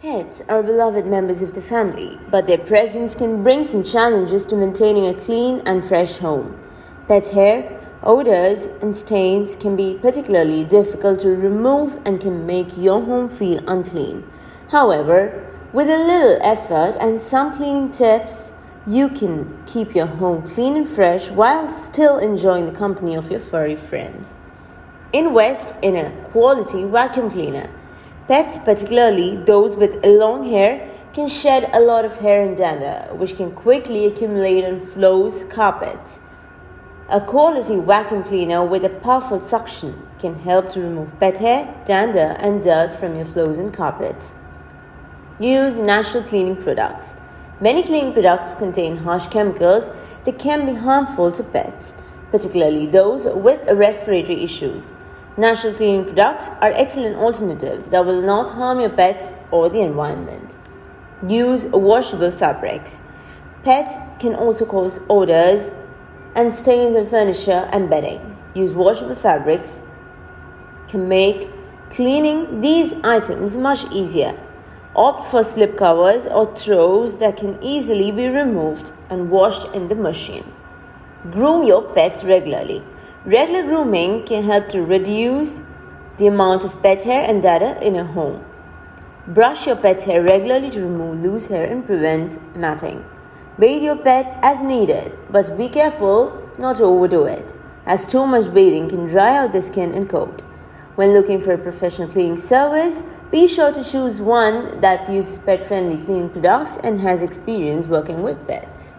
Pets are beloved members of the family, but their presence can bring some challenges to maintaining a clean and fresh home. Pet hair, odors, and stains can be particularly difficult to remove and can make your home feel unclean. However, with a little effort and some cleaning tips, you can keep your home clean and fresh while still enjoying the company of your furry friends. Invest in a quality vacuum cleaner. Pets, particularly those with long hair, can shed a lot of hair and dander, which can quickly accumulate on floors, carpets. A quality vacuum cleaner with a powerful suction can help to remove pet hair, dander, and dirt from your floors and carpets. Use natural cleaning products. Many cleaning products contain harsh chemicals that can be harmful to pets, particularly those with respiratory issues. Natural cleaning products are excellent alternatives that will not harm your pets or the environment. Use washable fabrics. Pets can also cause odors and stains on furniture and bedding. Use washable fabrics can make cleaning these items much easier. Opt for slip covers or throws that can easily be removed and washed in the machine. Groom your pets regularly. Regular grooming can help to reduce the amount of pet hair and dander in a home. Brush your pet's hair regularly to remove loose hair and prevent matting. Bathe your pet as needed, but be careful not to overdo it, as too much bathing can dry out the skin and coat. When looking for a professional cleaning service, be sure to choose one that uses pet friendly cleaning products and has experience working with pets.